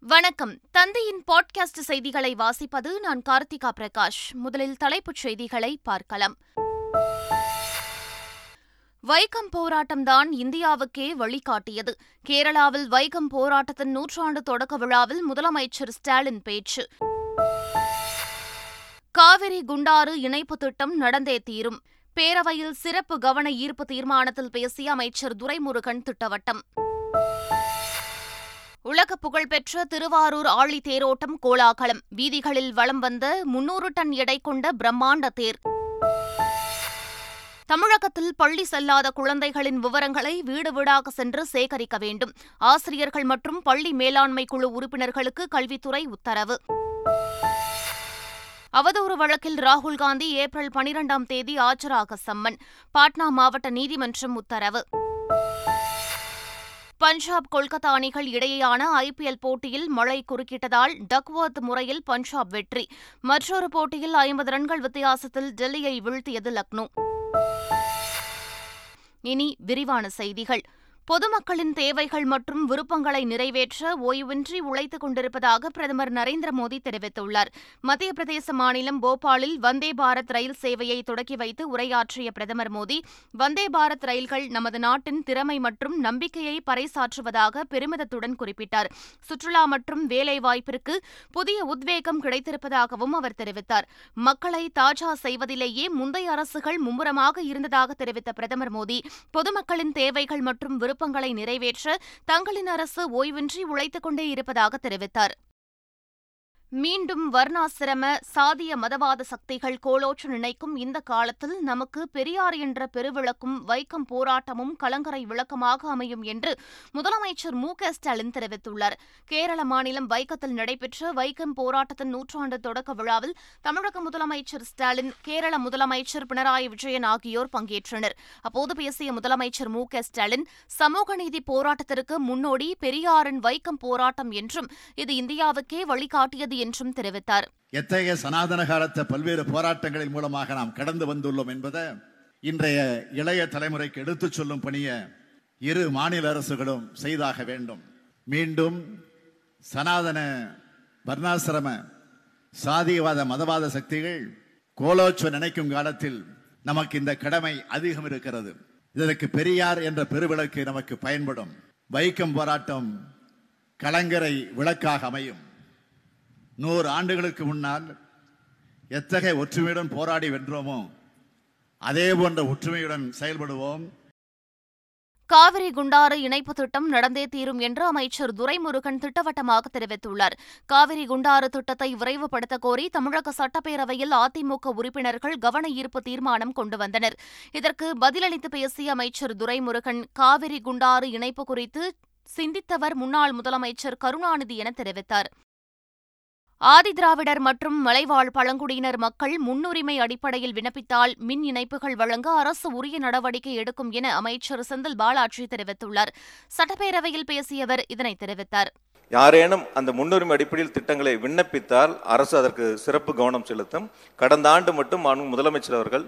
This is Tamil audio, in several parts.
வணக்கம். தந்தையின் பாட்காஸ்ட் செய்திகளை வாசிப்பது நான் கார்த்திகா பிரகாஷ். முதலில் தலைப்புச் செய்திகளை பார்க்கலாம். வைக்கம் போராட்டம்தான் இந்தியாவுக்கே வழிகாட்டியது. கேரளாவில் வைக்கம் போராட்டத்தின் நூற்றாண்டு தொடக்க விழாவில் முதலமைச்சர் ஸ்டாலின் பேச்சு. காவிரி குண்டாறு இணைப்பு திட்டம் நடந்தே தீரும். பேரவையில் சிறப்பு கவன ஈர்ப்பு தீர்மானத்தில் பேசிய அமைச்சர் துரைமுருகன் திட்டவட்டம். உலக புகழ்பெற்ற திருவாரூர் ஆழி தேரோட்டம் கோலாகலம். வீதிகளில் வலம் வந்த முன்னூறு டன் எடை கொண்ட பிரம்மாண்ட தேர். தமிழகத்தில் பள்ளி செல்லாத குழந்தைகளின் விவரங்களை வீடு வீடாக சென்று சேகரிக்க வேண்டும். ஆசிரியர்கள் மற்றும் பள்ளி மேலாண்மை குழு உறுப்பினர்களுக்கு கல்வித்துறை உத்தரவு. அவதூறு வழக்கில் ராகுல் காந்தி ஏப்ரல் பனிரெண்டாம் தேதி ஆஜராக சம்மன். பாட்னா மாவட்ட நீதிமன்றம் உத்தரவு. பஞ்சாப் கொல்கத்தா அணிகள் இடையேயான ஐபிஎல் போட்டியில் மழை குறுக்கிட்டதால் டக்வர்த் முறையில் பஞ்சாப் வெற்றி. மற்றொரு போட்டியில் ஐம்பது ரன்கள் வித்தியாசத்தில் டெல்லியை வீழ்த்தியது லக்னோ. இனி விரிவான செய்திகள். பொதுமக்களின் தேவைகள் மற்றும் விருப்பங்களை நிறைவேற்ற ஓய்வின்றி உழைத்துக் கொண்டிருப்பதாக பிரதமர் நரேந்திர மோடி தெரிவித்துள்ளார். மத்திய பிரதேச மாநிலம் போபாலில் வந்தே பாரத் ரயில் சேவையை தொடக்கி வைத்து உரையாற்றிய பிரதமர் மோடி வந்தே பாரத் ரயில்கள் நமது நாட்டின் திறமை மற்றும் நம்பிக்கையை பறைசாற்றுவதாக பெருமிதத்துடன் குறிப்பிட்டார். சுற்றுலா மற்றும் வேலைவாய்ப்பிற்கு புதிய உத்வேகம் கிடைத்திருப்பதாகவும் அவர் தெரிவித்தார். மக்களை தாஜா செய்வதிலேயே முந்தைய அரசுகள் மும்முரமாக இருந்ததாக தெரிவித்த பிரதமர் மோடி பொதுமக்களின் தேவைகள் மற்றும் விருப்ப விருப்பங்களை நிறைவேற்ற தங்களின் அரசு ஓய்வின்றி உழைத்துக் கொண்டே இருப்பதாக தெரிவித்தார். மீண்டும் வர்ணாசிரம சாதிய மதவாத சக்திகள் கோலோற்று நினைக்கும் இந்த காலத்தில் நமக்கு பெரியார் என்ற பெருவிளக்கும் வைக்கம் போராட்டமும் கலங்கரை விளக்கமாக அமையும் என்று முதலமைச்சர் மு க ஸ்டாலின் தெரிவித்துள்ளார். கேரள மாநிலம் வைக்கத்தில் நடைபெற்ற வைக்கம் போராட்டத்தின் நூற்றாண்டு தொடக்க விழாவில் தமிழக முதலமைச்சர் ஸ்டாலின் கேரள முதலமைச்சர் பினராயி விஜயன் ஆகியோர் பங்கேற்றனர். அப்போது பேசிய முதலமைச்சர் மு க ஸ்டாலின் சமூக நீதி போராட்டத்திற்கு முன்னோடி பெரியாரின் வைக்கம் போராட்டம் என்றும் இது இந்தியாவுக்கே வழிகாட்டியது என்றும் தெரிவித்தார். எத்தகைய சனாதன காலத்த பல்வேறு போராட்டங்களின் மூலமாக நாம் கடந்து வந்துள்ளோம் என்பதை இன்றைய இளைய தலைமுறைக்கு எடுத்துச் சொல்லும் பணியை இரு மாநில அரசுகளும் செய்தாக வேண்டும். மீண்டும் சனாதன வர்ணாசிரம சாதியவாத மதவாத சக்திகள் கோலோச்ச நினைக்கும் காலத்தில் நமக்கு இந்த கடமை அதிகம் இருக்கிறது. இதற்கு பெரியார் என்ற பெருவிளக்கு நமக்கு பயன்படும். வைக்கம் போராட்டம் கலங்கரை விளக்காக அமையும். நூறு ஆண்டுகளுக்கு முன்னால் எத்தகைய ஒற்றுமையுடன் போராடி வென்றோமோ அதே போன்ற ஒற்றுமையுடன் செயல்படுவோம். காவிரி குண்டாறு இணைப்பு திட்டம் நடந்தே தீரும் என்று அமைச்சர் துரைமுருகன் திட்டவட்டமாக தெரிவித்துள்ளார். காவிரி குண்டாறு திட்டத்தை விரைவுபடுத்த கோரி தமிழக சட்டப்பேரவையில் அதிமுக உறுப்பினர்கள் கவன ஈர்ப்பு தீர்மானம் கொண்டு வந்தனர். இதற்கு பதிலளித்து பேசிய அமைச்சர் துரைமுருகன் காவிரி குண்டாறு இணைப்பு குறித்து சிந்தித்தவர் முன்னாள் முதலமைச்சர் கருணாநிதி என தெரிவித்தார். ஆதிதிராவிடர் மற்றும் மலைவாழ் பழங்குடியினர் மக்கள் முன்னுரிமை அடிப்படையில் விண்ணப்பித்தால் மின் இணைப்புகள் வழங்க அரசு உரிய நடவடிக்கை எடுக்கும் என அமைச்சர் செந்தில் பாலாஜி தெரிவித்துள்ளார். சட்டப்பேரவையில் பேசிய அவர் இதனை தெரிவித்தார். யாரேனும் அந்த முன்னுரிமை அடிப்படையில் திட்டங்களை விண்ணப்பித்தால் அரசு அதற்கு சிறப்பு கவனம் செலுத்தும். கடந்த ஆண்டு மட்டும் முதலமைச்சர் அவர்கள்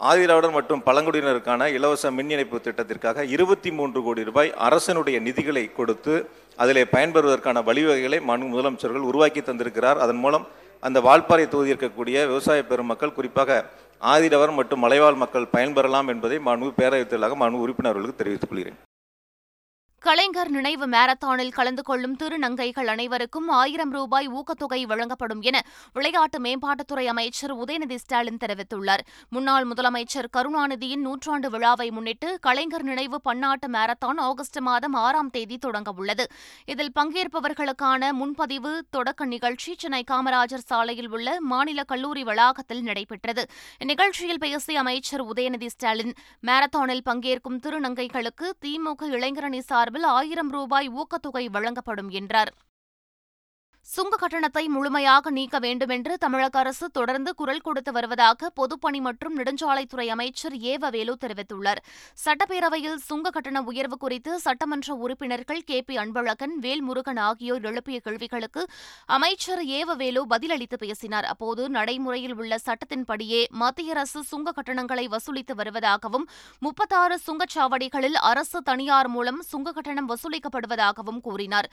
ஆதிதிராவிடர் மற்றும் பழங்குடியினருக்கான இலவச மின் இணைப்பு திட்டத்திற்காக இருபத்தி மூன்று கோடி ரூபாய் அரசனுடைய நிதிகளை கொடுத்து அதிலே பயன்பெறுவதற்கான வழிவகைகளை மனு முதலமைச்சர்கள் உருவாக்கி தந்திருக்கிறார். அதன் மூலம் அந்த வால்பாறை தொகுதி இருக்கக்கூடிய விவசாய பெருமக்கள் குறிப்பாக ஆதிரவர் மற்றும் மலைவாழ் மக்கள் பயன்பெறலாம் என்பதை மாண்பு பேரவைத் தலைவராக உறுப்பினர்களுக்கு தெரிவித்துக் கொள்கிறேன். கலைஞர் நினைவு மாரத்தானில் கலந்து கொள்ளும் திருநங்கைகள் அனைவருக்கும் ஆயிரம் ரூபாய் ஊக்கத்தொகை வழங்கப்படும் என விளையாட்டு மேம்பாட்டுத்துறை அமைச்சர் உதயநிதி ஸ்டாலின் தெரிவித்துள்ளார். முன்னாள் முதலமைச்சர் கருணாநிதியின் நூற்றாண்டு விழாவை முன்னிட்டு கலைஞர் நினைவு பன்னாட்டு மாரத்தான் ஆகஸ்ட் மாதம் ஆறாம் தேதி தொடங்கவுள்ளது இதில் பங்கேற்பவர்களுக்கான முன்பதிவு தொடக்க நிகழ்ச்சி சென்னை காமராஜர் சாலையில் உள்ள மாநில கல்லூரி வளாகத்தில் நடைபெற்றது. இந்நிகழ்ச்சியில் பேசிய அமைச்சர் உதயநிதி ஸ்டாலின் மாரத்தானில் பங்கேற்கும் திருநங்கைகளுக்கு திமுக இளைஞரணி சார் சார்பில் ஆயிரம் ரூபாய் ஊக்கத்தொகை வழங்கப்படும் என்றார். சுங்க கட்டணத்தை முழுமையாக நீக்க வேண்டுமென்று தமிழக அரசு தொடர்ந்து குரல் கொடுத்து வருவதாக பொதுப்பணி மற்றும் நெடுஞ்சாலைத்துறை அமைச்சர் ஏவவேலு தெரிவித்துள்ளார். சட்டப்பேரவையில் சுங்க கட்டண உயர்வு குறித்து சட்டமன்ற உறுப்பினர்கள் கே பி அன்பழகன் வேல்முருகன் ஆகியோர் எழுப்பிய கேள்விகளுக்கு அமைச்சர் ஏவவேலு பதிலளித்து பேசினார். அப்போது நடைமுறையில் உள்ள சட்டத்தின்படியே மத்திய அரசு சுங்க கட்டணங்களை வசூலித்து வருவதாகவும் முப்பத்தாறு சுங்கச்சாவடிகளில் அரசு தனியார் மூலம் சுங்க கட்டணம் வசூலிக்கப்படுவதாகவும் கூறினார்.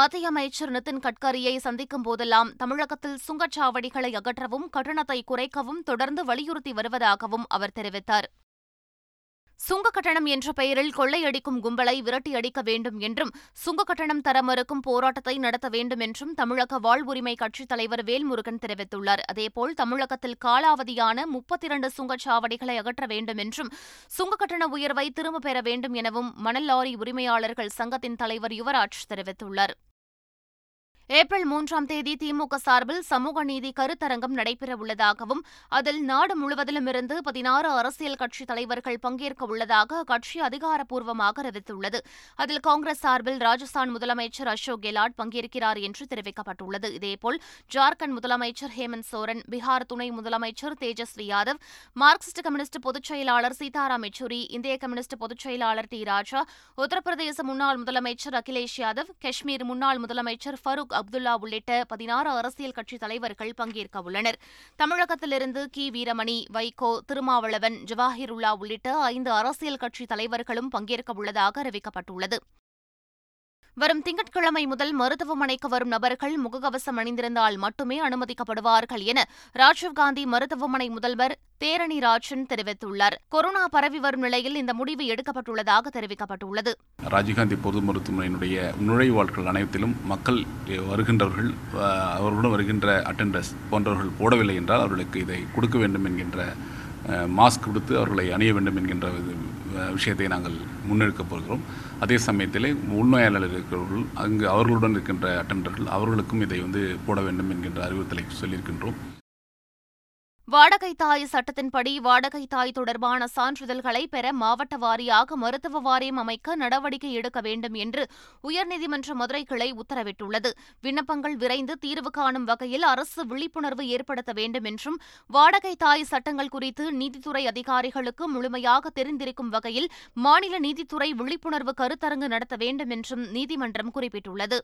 மத்திய அமைச்சர் நிதின் கட்கரியை சந்திக்கும் போதெல்லாம் தமிழகத்தில் சுங்கச்சாவடிகளை அகற்றவும் கட்டணத்தை குறைக்கவும் தொடர்ந்து வலியுறுத்தி வருவதாகவும் அவர் தெரிவித்தார். சுங்க கட்டணம் என்ற பெயரில் கொள்ளையடிக்கும் கும்பலை விரட்டியடிக்க வேண்டும் என்றும் சுங்க கட்டணம் தர மறுக்கும் போராட்டத்தை நடத்த வேண்டும் என்றும் தமிழக வாழ்வுரிமை கட்சித் தலைவர் வேல்முருகன் தெரிவித்துள்ளார். அதேபோல் தமிழகத்தில் காலாவதியான முப்பத்தி இரண்டு சுங்கச்சாவடிகளை அகற்ற வேண்டும் என்றும் சுங்க கட்டண உயர்வை திரும்பப் பெற வேண்டும் எனவும் மணல் லாரி உரிமையாளர்கள் சங்கத்தின் தலைவர் யுவராஜ் தெரிவித்துள்ளார். ஏப்ரல் மூன்றாம் தேதி திமுக சார்பில் சமூக நீதி கருத்தரங்கம் நடைபெறவுள்ளதாகவும் அதில் நாடு முழுவதிலுமிருந்து பதினாறு அரசியல் கட்சித் தலைவர்கள் பங்கேற்க உள்ளதாக அக்கட்சி அதிகாரப்பூர்வமாக அறிவித்துள்ளது. அதில் காங்கிரஸ் சார்பில் ராஜஸ்தான் முதலமைச்சர் அசோக் கெலாட் பங்கேற்கிறார் என்று தெரிவிக்கப்பட்டுள்ளது. இதேபோல் ஜார்க்கண்ட் முதலமைச்சர் ஹேமந்த் சோரன் பீகார் துணை முதலமைச்சர் தேஜஸ்வி யாதவ் மார்க்சிஸ்ட் கம்யூனிஸ்ட் பொதுச் செயலாளர் சீதாராம் யெச்சூரி இந்திய கம்யூனிஸ்ட் பொதுச் செயலாளர் டி. ராஜா உத்தரப்பிரதேச முன்னாள் முதலமைச்சர் அகிலேஷ் யாதவ் காஷ்மீர் முன்னாள் முதலமைச்சர் ஃபரூக் அப்துல்லா உள்ளிட்ட பதினாறு அரசியல் கட்சித் தலைவர்கள் பங்கேற்க உள்ளனர். தமிழகத்திலிருந்து கி. வீரமணி வைகோ திருமாவளவன் ஜவாஹிருல்லா உள்ளிட்ட ஐந்து அரசியல் கட்சித் தலைவர்களும் பங்கேற்க உள்ளதாக அறிவிக்கப்பட்டுள்ளது. வரும் திங்கட்கிழமை முதல் மருத்துவமனைக்கு வரும் நபர்கள் முகக்கவசம் அணிந்திருந்தால் மட்டுமே அனுமதிக்கப்படுவார்கள் என ராஜீவ்காந்தி மருத்துவமனை முதல்வர் தேரணி ராஜன் தெரிவித்துள்ளார். கொரோனா பரவி வரும் நிலையில் இந்த முடிவு எடுக்கப்பட்டுள்ளதாக தெரிவிக்கப்பட்டுள்ளது. ராஜீவ்காந்தி பொது மருத்துவமனையினுடைய நுழைவாழ்கள் அனைத்திலும் மக்கள் வருகின்றவர்கள் அவர்களுடன் வருகின்ற அட்டெண்டர்ஸ் போன்றவர்கள் போடவில்லை என்றால் அவர்களுக்கு இதை கொடுக்க வேண்டும் என்கின்ற மாஸ்க் கொடுத்து அவர்களை அணிய வேண்டும் என்கின்ற விஷயத்தை நாங்கள் முன்னெடுக்கப் போகிறோம். அதே சமயத்தில் உள்நோயாளர்கள் இருக்கிறவர்கள் அங்கு அவர்களுடன் இருக்கின்ற அட்டெண்டர்கள் அவர்களுக்கும் இதை வந்து போட வேண்டும் என்கின்ற அறிவுறுத்தலை சொல்லியிருக்கின்றோம். வாடகை தாய் சட்டத்தின்படி வாடகை தாய் தொடர்பான சான்றிதழ்களை பெற மாவட்ட வாரியாக மருத்துவ வாரியம் அமைக்க நடவடிக்கை எடுக்க வேண்டும் என்று உயர்நீதிமன்ற மதுரை கிளை உத்தரவிட்டுள்ளது. விண்ணப்பங்கள் விரைந்து தீர்வு காணும் வகையில் அரசு விழிப்புணர்வு ஏற்படுத்த வேண்டும் என்றும் வாடகை தாய் சட்டங்கள் குறித்து நீதித்துறை அதிகாரிகளுக்கு முழுமையாக தெரிந்திருக்கும் வகையில் மாநில நீதித்துறை விழிப்புணர்வு கருத்தரங்கு நடத்த வேண்டும் என்றும் நீதிமன்றம் குறிப்பிட்டுள்ளது.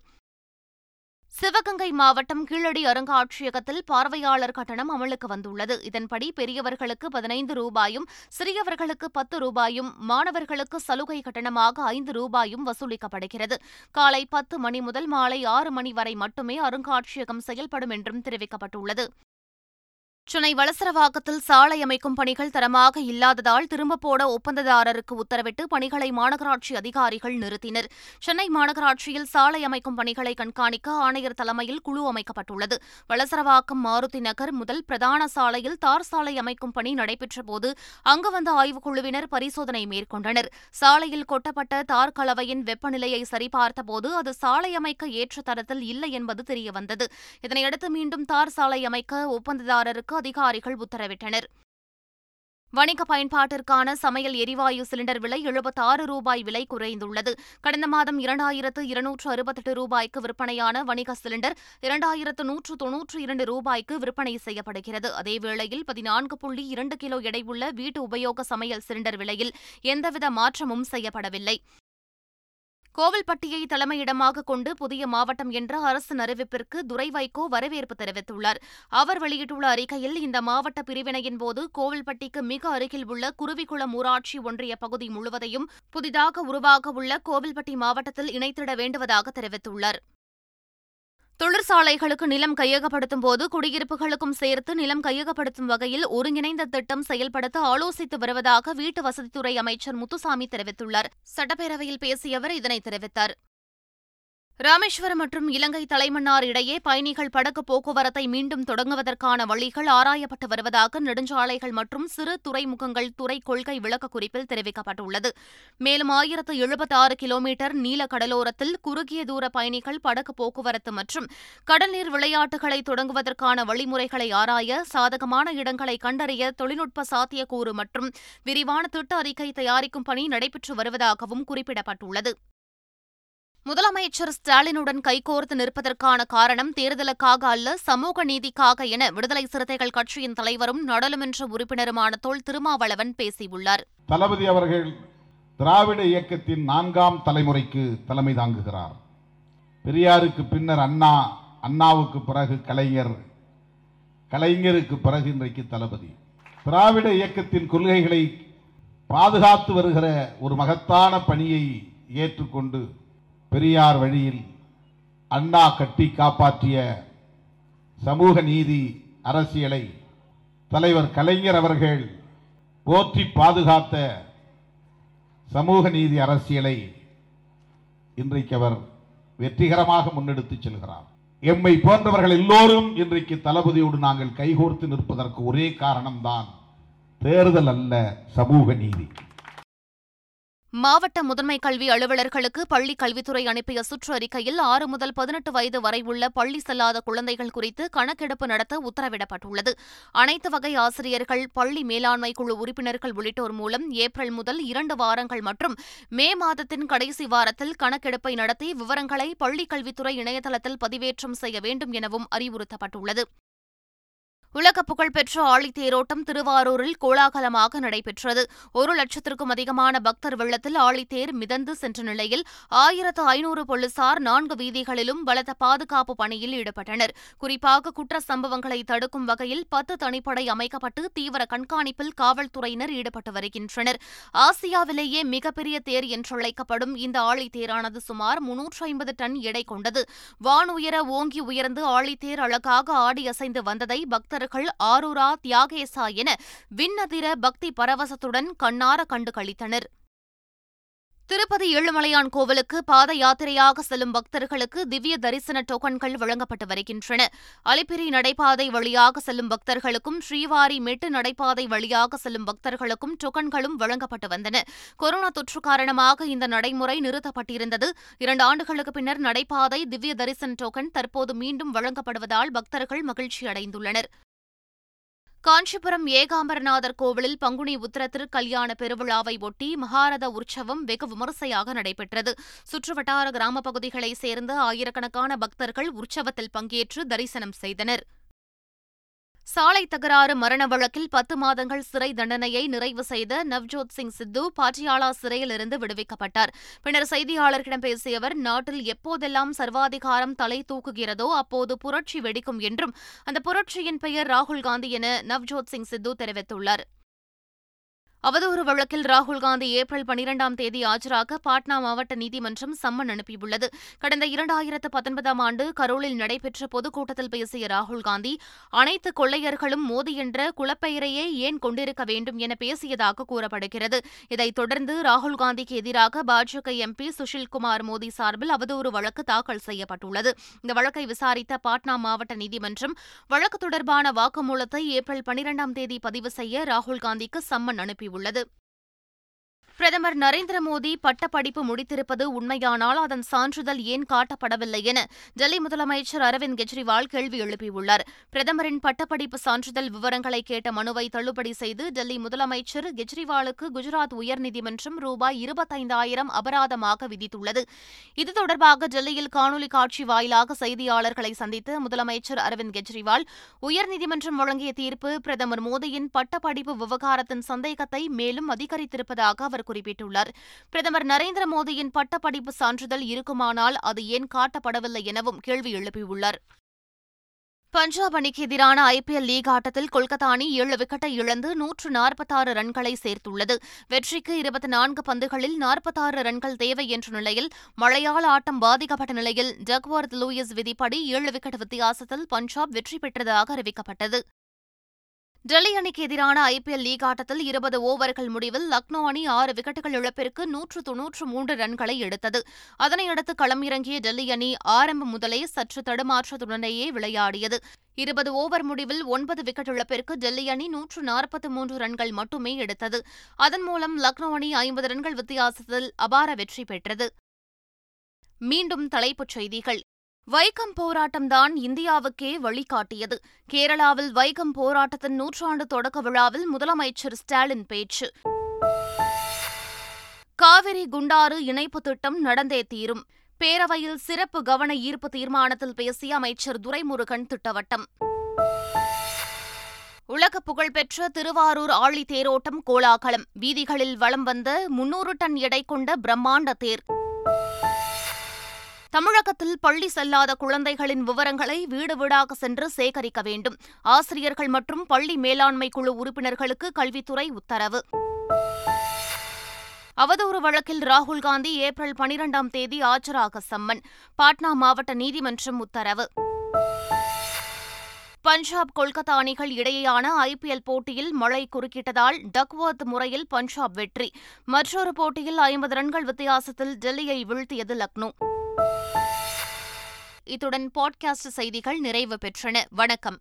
சிவகங்கை மாவட்டம் கீழடி அருங்காட்சியகத்தில் பார்வையாளர் கட்டணம் அமலுக்கு வந்துள்ளது. இதன்படி பெரியவர்களுக்கு பதினைந்து ரூபாயும் சிறியவர்களுக்கு பத்து ரூபாயும் மாணவர்களுக்கு சலுகை கட்டணமாக ஐந்து ரூபாயும் வசூலிக்கப்படுகிறது. காலை பத்து மணி முதல் மாலை ஆறு மணி வரை மட்டுமே அருங்காட்சியகம் செயல்படும் என்றும் தெரிவிக்கப்பட்டுள்ளது. சென்னை வளசரவாக்கத்தில் சாலை அமைக்கும் பணிகள் தரமாக இல்லாததால் திரும்பப் போட ஒப்பந்ததாரருக்கு உத்தரவிட்டு பணிகளை மாநகராட்சி அதிகாரிகள் நிறுத்தினர். சென்னை மாநகராட்சியில் சாலை அமைக்கும் பணிகளை கண்காணிக்க ஆணையர் தலைமையில் குழு அமைக்கப்பட்டுள்ளது. வளசரவாக்கம் மாருதி நகர் முதல் பிரதான சாலையில் தார் சாலை அமைக்கும் பணி நடைபெற்றபோது அங்கு வந்த ஆய்வுக்குழுவினர் பரிசோதனை மேற்கொண்டனர். சாலையில் கொட்டப்பட்ட தார் கலவையின் வெப்பநிலையை சரிபார்த்தபோது அது சாலை அமைக்க ஏற்ற தரத்தில் இல்லை என்பது தெரியவந்தது. இதனையடுத்து மீண்டும் தார் சாலை அமைக்க ஒப்பந்ததாரருக்கு அதிகாரிகள் உத்தரவிட்டனர். வணிக பயன்பாட்டிற்கான சமையல் எரிவாயு சிலிண்டர் விலை எழுபத்தாறு ரூபாய் விலை குறைந்துள்ளது. கடந்த மாதம் இரண்டாயிரத்து இருநூற்று அறுபத்தெட்டு ரூபாய்க்கு விற்பனையான வணிக சிலிண்டர் இரண்டாயிரத்து நூற்று தொன்னூற்று இரண்டு ரூபாய்க்கு விற்பனை செய்யப்படுகிறது. அதேவேளையில் பதினான்கு புள்ளி இரண்டு கிலோ எடையுள்ள வீட்டு உபயோக சமையல் சிலிண்டர் விலையில் எந்தவித மாற்றமும் செய்யப்படவில்லை. கோவில்பட்டியை தலைமையிடமாக கொண்டு புதிய மாவட்டம் என்ற அரசின் அறிவிப்பிற்கு துரை வைகோ வரவேற்பு தெரிவித்துள்ளார். அவர் வெளியிட்டுள்ள அறிக்கையில் இந்த மாவட்ட பிரிவினையின் போது கோவில்பட்டிக்கு மிக அருகில் உள்ள குருவிக்குளம் ஊராட்சி ஒன்றிய பகுதி முழுவதையும் புதிதாக உருவாக உள்ள கோவில்பட்டி மாவட்டத்தில் இணைத்திட வேண்டுவதாக தெரிவித்துள்ளார். தொழிற்சாலைகளுக்கு நிலம் கையகப்படுத்தும் போது குடியிருப்புகளுக்கும் சேர்த்து நிலம் கையகப்படுத்தும் வகையில் ஒருங்கிணைந்த திட்டம் செயல்படுத்த ஆலோசித்து வருவதாக வீட்டு வசதித்துறை அமைச்சர் முத்துசாமி தெரிவித்துள்ளார். சட்டப்பேரவையில் பேசிய அவர் இதனை தெரிவித்தார். ராமேஸ்வரம் மற்றும் இலங்கை தலைமன்னார் இடையே பயணிகள் படகு போக்குவரத்தை மீண்டும் தொடங்குவதற்கான வழிகள் ஆராயப்பட்டு வருவதாக நெடுஞ்சாலைகள் மற்றும் சிறு துறைமுகங்கள் துறை கொள்கை விளக்க குறிப்பில் தெரிவிக்கப்பட்டுள்ளது. மேலும் ஆயிரத்து எழுபத்தாறு கிலோமீட்டர் நீல கடலோரத்தில் குறுகிய தூர பயணிகள் படகு போக்குவரத்து மற்றும் கடல்நீர் விளையாட்டுகளை தொடங்குவதற்கான வழிமுறைகளை ஆராய சாதகமான இடங்களை கண்டறிய தொழில்நுட்ப சாத்தியக்கூறு மற்றும் விரிவான திட்ட அறிக்கை தயாரிக்கும் பணி நடைபெற்று வருவதாகவும் குறிப்பிடப்பட்டுள்ளது. முதலமைச்சர் ஸ்டாலினுடன் கைகோர்த்து நிற்பதற்கான காரணம் தேர்தலுக்காக அல்ல சமூக நீதிக்காக என விடுதலை சிறுத்தைகள் கட்சியின் தலைவரும் நாடாளுமன்ற உறுப்பினருமான தோல் திருமாவளவன் பேசியுள்ளார். தளபதி அவர்கள் திராவிட இயக்கத்தின் நான்காம் தலைமுறைக்கு தலைமை தாங்குகிறார். பெரியாருக்கு பின்னர் அண்ணா அண்ணாவுக்கு பிறகு கலைஞர் கலைஞருக்கு பிறகு இன்றைக்கு தளபதி. திராவிட இயக்கத்தின் கொள்கைகளை பாதுகாத்து வருகிற ஒரு மகத்தான பணியை ஏற்றுக்கொண்டு பெரியார் வழியில் அண்ணா கட்டி காப்பாற்றிய சமூக நீதி அரசியலை தலைவர் கலைஞர் அவர்கள் போற்றி பாதுகாத்த சமூக நீதி அரசியலை இன்றைக்கு அவர் வெற்றிகரமாக முன்னெடுத்துச் செல்கிறார். எம்மை போன்றவர்கள் எல்லோரும் இன்றைக்கு தளபதியோடு நாங்கள் கைகோர்த்து நிற்பதற்கு ஒரே காரணம்தான் தேர்தல் அல்ல சமூக நீதி. மாவட்ட முதன்மை கல்வி அலுவலர்களுக்கு பள்ளி கல்வித்துறை அனுப்பிய சுற்றறிக்கையில் ஆறு முதல் பதினெட்டு வயது வரை உள்ள பள்ளி செல்லாத குழந்தைகள் குறித்து கணக்கெடுப்பு நடத்த உத்தரவிடப்பட்டுள்ளது. அனைத்து வகை ஆசிரியர்கள் பள்ளி மேலாண்மை குழு உறுப்பினர்கள் உள்ளிட்டோர் மூலம் ஏப்ரல் முதல் இரண்டு வாரங்கள் மற்றும் மே மாதத்தின் கடைசி வாரத்தில் கணக்கெடுப்பை நடத்தி விவரங்களை பள்ளிக் கல்வித்துறை இணையதளத்தில் பதிவேற்றம் செய்ய வேண்டும் எனவும் அறிவுறுத்தப்பட்டுள்ளது. உலக புகழ்பெற்ற ஆழித்தேரோட்டம் திருவாரூரில் கோலாகலமாக நடைபெற்றது. ஒரு லட்சத்திற்கும் அதிகமான பக்தர் வெள்ளத்தில் ஆழித்தேர் மிதந்து சென்ற நிலையில் ஆயிரத்து ஐநூறு போலீசார் நான்கு வீதிகளிலும் பலத்த பாதுகாப்பு பணியில் ஈடுபட்டனர். குறிப்பாக குற்ற சம்பவங்களை தடுக்கும் வகையில் பத்து தனிப்படை அமைக்கப்பட்டு தீவிர கண்காணிப்பில் காவல்துறையினர் ஈடுபட்டு வருகின்றனர். ஆசியாவிலேயே மிகப்பெரிய தேர் என்றழைக்கப்படும் இந்த ஆழித்தேரானது சுமார் முன்னூற்று ஐம்பது டன் எடை கொண்டது. வானுயர ஓங்கி உயர்ந்து ஆழித்தேர் அழகாக ஆடி அசைந்து வந்ததை பக்தர் பக்தர்கள் ஆரூரா தியாகேசா என விண்ணதிர பக்தி பரவசத்துடன் கண்ணார கண்டு கழித்தனர் திருப்பதி ஏழுமலையான் கோவிலுக்கு பாத யாத்திரையாக செல்லும் பக்தர்களுக்கு திவ்ய தரிசன டோக்கன்கள் வழங்கப்பட்டு வருகின்றன. அலிப்பிரி நடைபாதை வழியாக செல்லும் பக்தர்களுக்கும் ஸ்ரீவாரி மெட்டு நடைபாதை வழியாக செல்லும் பக்தர்களுக்கும் டோக்கன்களும் வழங்கப்பட்டு வந்தன. கொரோனா தொற்று காரணமாக இந்த நடைமுறை நிறுத்தப்பட்டிருந்தது. இரண்டு ஆண்டுகளுக்கு பின்னர் நடைபாதை திவ்ய தரிசன டோக்கன் தற்போது மீண்டும் வழங்கப்படுவதால் பக்தர்கள் மகிழ்ச்சி அடைந்துள்ளனர் காஞ்சிபுரம் ஏகாம்பரநாதர் கோவிலில் பங்குனி உத்திர திருக்கல்யாண பெருவிழாவை ஒட்டி மகாரத உற்சவம் வெகு விமரிசையாக நடைபெற்றது. சுற்றுவட்டார கிராமப் பகுதிகளைச் சேர்ந்த ஆயிரக்கணக்கான பக்தர்கள் உற்சவத்தில் பங்கேற்று தரிசனம் செய்தனர். சாலை தகராறு மரண வழக்கில் பத்து மாதங்கள் சிறை தண்டனையை நிறைவு செய்த நவ்ஜோத் சிங் சித்து பாட்டியாலா சிறையிலிருந்து விடுவிக்கப்பட்டார். பின்னர் செய்தியாளர்களிடம் பேசிய அவர் நாட்டில் எப்போதெல்லாம் சர்வாதிகாரம் தலை தூக்குகிறதோ அப்போது புரட்சி வெடிக்கும் என்றும் அந்த புரட்சியின் பெயர் ராகுல் காந்தி என நவ்ஜோத் சிங் சித்து தெரிவித்துள்ளார். அவதூறு வழக்கில் ராகுல் காந்தி ஏப்ரல் பனிரெண்டாம் தேதி ஆஜராக பாட்னா மாவட்ட நீதிமன்றம் சம்மன் அனுப்பியுள்ளது. கடந்த இரண்டாயிரத்து பத்தொன்பதாம் ஆண்டு கரோலில் நடைபெற்ற பொதுக்கூட்டத்தில் பேசிய ராகுல் காந்தி அனைத்து கொள்ளையர்களும் மோதி என்ற குலப்பெயரையே ஏன் கொண்டிருக்க வேண்டும் என பேசியதாக கூறப்படுகிறது. இதைத் தொடர்ந்து ராகுல் காந்திக்கு எதிராக பாஜக எம்பி சுஷில்குமார் மோடி சார்பில் அவதூறு வழக்கு தாக்கல் செய்யப்பட்டுள்ளது. இந்த வழக்கை விசாரித்த பாட்னா மாவட்ட நீதிமன்றம் வழக்கு தொடர்பான வாக்குமூலத்தை ஏப்ரல் பனிரெண்டாம் தேதி பதிவு செய்ய ராகுல் காந்திக்கு சம்மன் அனுப்பியுள்ளது. உள்ளது. பிரதமர் நரேந்திர மோடி பட்டப்படிப்பு முடித்திருப்பது உண்மையானால் அதன் சான்றிதழ் ஏன் காட்டப்படவில்லை என டெல்லி முதலமைச்சர் அரவிந்த் கெஜ்ரிவால் கேள்வி எழுப்பியுள்ளார். பிரதமரின் பட்டப்படிப்பு சான்றிதழ் விவரங்களை கேட்ட மனுவை தள்ளுபடி செய்து டெல்லி முதலமைச்சர் கெஜ்ரிவாலுக்கு குஜராத் உயர்நீதிமன்றம் ரூபாய் இருபத்தைந்தாயிரம் அபராதமாக விதித்துள்ளது. இது தொடர்பாக டெல்லியில் காணொலி காட்சி வாயிலாக செய்தியாளர்களை சந்தித்த முதலமைச்சர் அரவிந்த் கெஜ்ரிவால் உயர்நீதிமன்றம் வழங்கிய தீர்ப்பு பிரதமர் மோடியின் பட்டப்படிப்பு விவகாரத்தின் சந்தேகத்தை மேலும் அதிகரித்திருப்பதாக அவர் குறிப்பிட்டுள்ளார். பிரதமர் நரேந்திர மோடியின் பட்டப்படிப்பு சான்றிதழ் இருக்குமானால் அது ஏன் காட்டப்படவில்லை எனவும் கேள்வி எழுப்பியுள்ளார். பஞ்சாப் அணிக்கு எதிரான ஐபிஎல் லீக் ஆட்டத்தில் கொல்கத்தா அணி ஏழு விக்கெட்டை இழந்து நூற்று நாற்பத்தாறு ரன்களை சேர்த்துள்ளது. வெற்றிக்கு இருபத்தி நான்கு பந்துகளில் நாற்பத்தாறு ரன்கள் தேவை என்ற நிலையில் மழையால் ஆட்டம் பாதிக்கப்பட்ட நிலையில் டக்வர்த் லூயிஸ் விதிப்படி ஏழு விக்கெட் வித்தியாசத்தில் பஞ்சாப் வெற்றி பெற்றதாக அறிவிக்கப்பட்டது. டெல்லி அணிக்கு எதிரான ஐபிஎல் லீக் ஆட்டத்தில் இருபது ஓவர்கள் முடிவில் லக்னோ அணி ஆறு விக்கெட்டுகள் இழப்பிற்கு நூற்று தொன்னூற்று மூன்று ரன்களை எடுத்தது. அதனையடுத்து களமிறங்கிய டெல்லி அணி ஆரம்பம் முதலே சற்று தடுமாற்றத்துடனேயே விளையாடியது. இருபது ஓவர் முடிவில் ஒன்பது விக்கெட் இழப்பிற்கு டெல்லி அணி நூற்று நாற்பத்தி மூன்று ரன்கள் மட்டுமே எடுத்தது. அதன் மூலம் லக்னோ அணி ஐம்பது ரன்கள் வித்தியாசத்தில் அபார வெற்றி பெற்றது. மீண்டும் தலைப்புச் செய்திகள். வைக்கம் போராட்டம்தான் இந்தியாவுக்கே வழிகாட்டியது. கேரளாவில் வைக்கம் போராட்டத்தின் நூற்றாண்டு தொடக்க விழாவில் முதலமைச்சர் ஸ்டாலின் பேச்சு. காவிரி குண்டாறு இணைப்பு திட்டம் நடந்தே தீரும். பேரவையில் சிறப்பு கவன ஈர்ப்பு தீர்மானத்தில் பேசிய அமைச்சர் துரைமுருகன் திட்டவட்டம். உலக புகழ்பெற்ற திருவாரூர் ஆழி தேரோட்டம் கோலாகலம். வீதிகளில் வலம் வந்த முன்னூறு டன் எடை கொண்ட பிரம்மாண்ட தேர். தமிழகத்தில் பள்ளி செல்லாத குழந்தைகளின் விவரங்களை வீடு வீடாக சென்று சேகரிக்க வேண்டும். ஆசிரியர்கள் மற்றும் பள்ளி மேலாண்மை குழு உறுப்பினர்களுக்கு கல்வித்துறை உத்தரவு. அவதூறு வழக்கில் ராகுல் காந்தி ஏப்ரல் பனிரெண்டாம் தேதி ஆஜராக சம்மன். பாட்னா மாவட்ட நீதிமன்றம் உத்தரவு. பஞ்சாப் கொல்கத்தா அணிகள் இடையேயான ஐபிஎல் போட்டியில் மழை குறுக்கிட்டதால் டக்வர்த் முறையில் பஞ்சாப் வெற்றி. மற்றொரு போட்டியில் ஐம்பது ரன்கள் வித்தியாசத்தில் டெல்லியை வீழ்த்தியது லக்னோ. இத்துடன் பாட்காஸ்ட் செய்திகள் நிறைவு பெற்றன. வணக்கம்.